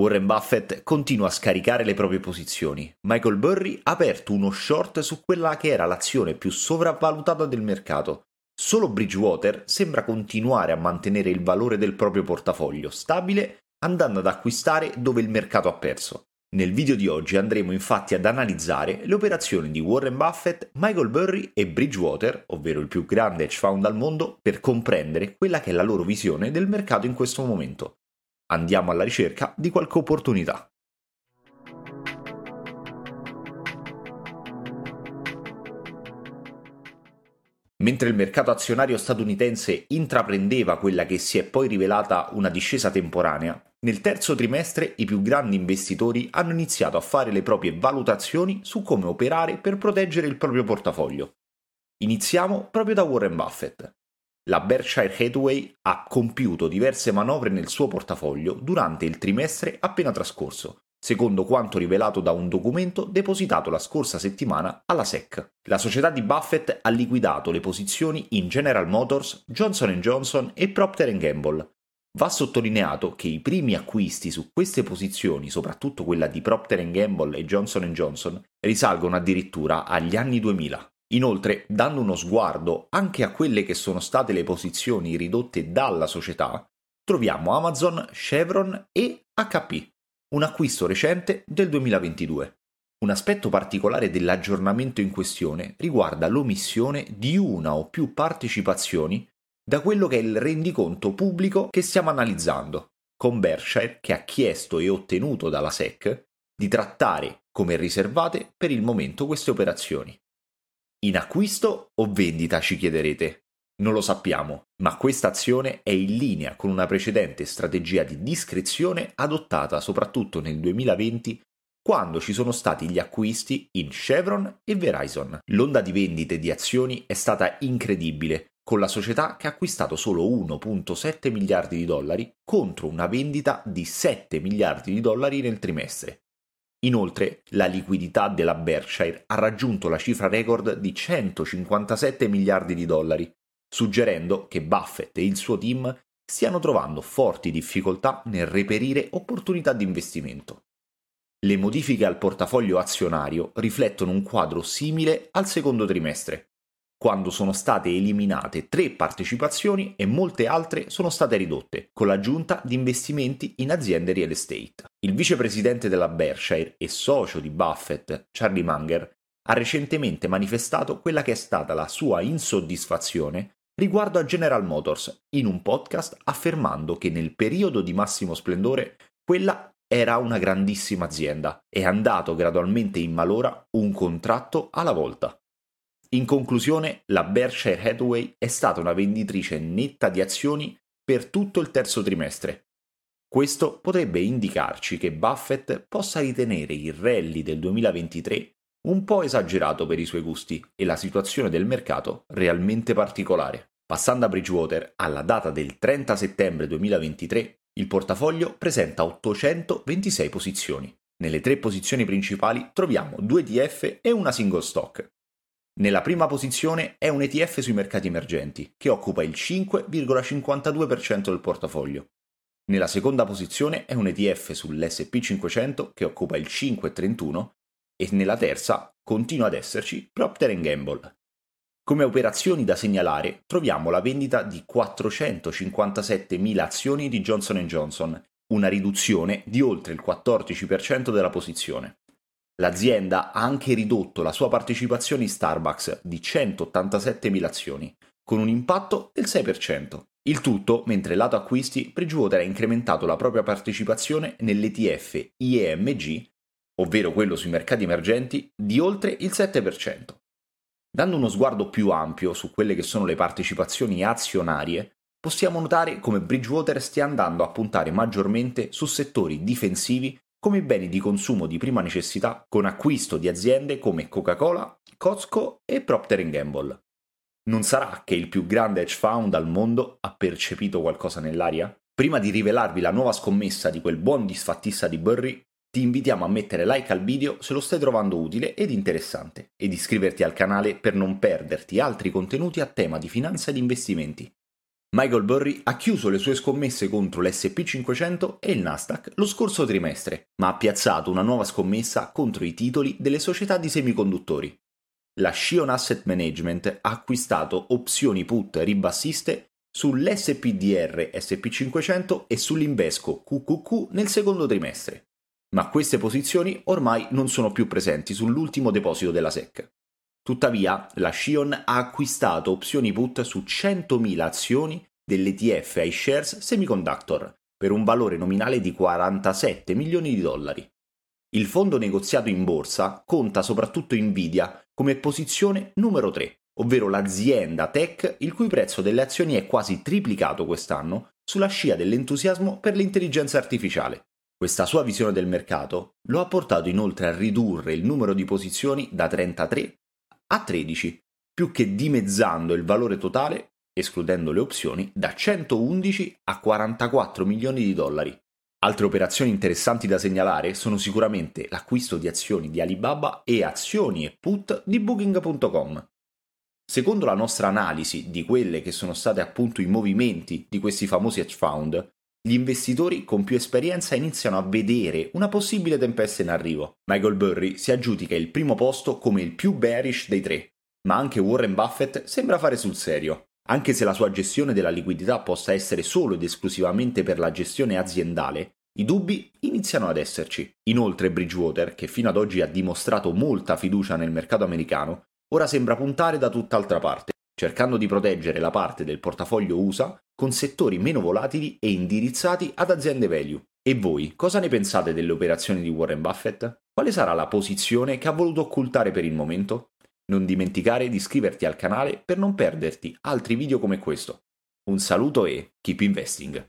Warren Buffett continua a scaricare le proprie posizioni. Michael Burry ha aperto uno short su quella che era l'azione più sopravvalutata del mercato. Solo Bridgewater sembra continuare a mantenere il valore del proprio portafoglio stabile andando ad acquistare dove il mercato ha perso. Nel video di oggi andremo infatti ad analizzare le operazioni di Warren Buffett, Michael Burry e Bridgewater, ovvero il più grande hedge fund al mondo, per comprendere quella che è la loro visione del mercato in questo momento andiamo alla ricerca di qualche opportunità. Mentre il mercato azionario statunitense intraprendeva quella che si è poi rivelata una discesa temporanea, nel terzo trimestre i più grandi investitori hanno iniziato a fare le proprie valutazioni su come operare per proteggere il proprio portafoglio. Iniziamo proprio da Warren Buffett. La Berkshire Hathaway ha compiuto diverse manovre nel suo portafoglio durante il trimestre appena trascorso, secondo quanto rivelato da un documento depositato la scorsa settimana alla SEC. La società di Buffett ha liquidato le posizioni in General Motors, Johnson Johnson e Procter Gamble. Va sottolineato che i primi acquisti su queste posizioni, soprattutto quella di Procter Gamble e Johnson Johnson, risalgono addirittura agli anni 2000. Inoltre, dando uno sguardo anche a quelle che sono state le posizioni ridotte dalla società, troviamo Amazon, Chevron e HP, un acquisto recente del 2022. Un aspetto particolare dell'aggiornamento in questione riguarda l'omissione di una o più partecipazioni da quello che è il rendiconto pubblico che stiamo analizzando, con Berkshire che ha chiesto e ottenuto dalla SEC di trattare come riservate per il momento queste operazioni. In acquisto o vendita ci chiederete? Non lo sappiamo, ma questa azione è in linea con una precedente strategia di discrezione adottata soprattutto nel 2020 quando ci sono stati gli acquisti in Chevron e Verizon. L'onda di vendite di azioni è stata incredibile, con la società che ha acquistato solo 1.7 miliardi di dollari contro una vendita di 7 miliardi di dollari nel trimestre. Inoltre, la liquidità della Berkshire ha raggiunto la cifra record di 157 miliardi di dollari, suggerendo che Buffett e il suo team stiano trovando forti difficoltà nel reperire opportunità di investimento. Le modifiche al portafoglio azionario riflettono un quadro simile al secondo trimestre, quando sono state eliminate tre partecipazioni e molte altre sono state ridotte, con l'aggiunta di investimenti in aziende real estate. Il vicepresidente della Berkshire e socio di Buffett, Charlie Munger, ha recentemente manifestato quella che è stata la sua insoddisfazione riguardo a General Motors in un podcast affermando che nel periodo di massimo splendore quella era una grandissima azienda e è andato gradualmente in malora un contratto alla volta. In conclusione, la Berkshire Hathaway è stata una venditrice netta di azioni per tutto il terzo trimestre. Questo potrebbe indicarci che Buffett possa ritenere il rally del 2023 un po' esagerato per i suoi gusti e la situazione del mercato realmente particolare. Passando a Bridgewater, alla data del 30 settembre 2023, il portafoglio presenta 826 posizioni. Nelle tre posizioni principali troviamo due ETF e una single stock, nella prima posizione è un ETF sui mercati emergenti, che occupa il 5,52% del portafoglio. Nella seconda posizione è un ETF sull'SP500 che occupa il 5,31% e nella terza continua ad esserci Procter Gamble. Come operazioni da segnalare troviamo la vendita di 457.000 azioni di Johnson Johnson, una riduzione di oltre il 14% della posizione. L'azienda ha anche ridotto la sua partecipazione in Starbucks di 187.000 azioni, con un impatto del 6%. Il tutto mentre lato acquisti Bridgewater ha incrementato la propria partecipazione nell'ETF IEMG, ovvero quello sui mercati emergenti, di oltre il 7%. Dando uno sguardo più ampio su quelle che sono le partecipazioni azionarie, possiamo notare come Bridgewater stia andando a puntare maggiormente su settori difensivi come i beni di consumo di prima necessità con acquisto di aziende come Coca-Cola, Costco e Procter Gamble. Non sarà che il più grande hedge fund al mondo ha percepito qualcosa nell'aria? Prima di rivelarvi la nuova scommessa di quel buon disfattista di Burry, ti invitiamo a mettere like al video se lo stai trovando utile ed interessante ed iscriverti al canale per non perderti altri contenuti a tema di finanza ed investimenti. Michael Burry ha chiuso le sue scommesse contro l'SP500 e il Nasdaq lo scorso trimestre, ma ha piazzato una nuova scommessa contro i titoli delle società di semiconduttori. La Shion Asset Management ha acquistato opzioni put ribassiste sull'SPDR SP500 e sull'Invesco QQQ nel secondo trimestre, ma queste posizioni ormai non sono più presenti sull'ultimo deposito della SEC. Tuttavia, la Shion ha acquistato opzioni put su 100.000 azioni dell'ETF iShares Semiconductor per un valore nominale di 47 milioni di dollari. Il fondo negoziato in borsa conta soprattutto Nvidia come posizione numero 3, ovvero l'azienda tech il cui prezzo delle azioni è quasi triplicato quest'anno sulla scia dell'entusiasmo per l'intelligenza artificiale. Questa sua visione del mercato lo ha portato inoltre a ridurre il numero di posizioni da 33 a 13, più che dimezzando il valore totale, escludendo le opzioni, da 111 a 44 milioni di dollari. Altre operazioni interessanti da segnalare sono sicuramente l'acquisto di azioni di Alibaba e azioni e put di Booking.com. Secondo la nostra analisi di quelle che sono state appunto i movimenti di questi famosi hedge fund, gli investitori con più esperienza iniziano a vedere una possibile tempesta in arrivo. Michael Burry si aggiudica il primo posto come il più bearish dei tre, ma anche Warren Buffett sembra fare sul serio. Anche se la sua gestione della liquidità possa essere solo ed esclusivamente per la gestione aziendale, i dubbi iniziano ad esserci. Inoltre Bridgewater, che fino ad oggi ha dimostrato molta fiducia nel mercato americano, ora sembra puntare da tutt'altra parte cercando di proteggere la parte del portafoglio USA con settori meno volatili e indirizzati ad aziende value. E voi, cosa ne pensate delle operazioni di Warren Buffett? Quale sarà la posizione che ha voluto occultare per il momento? Non dimenticare di iscriverti al canale per non perderti altri video come questo. Un saluto e keep investing!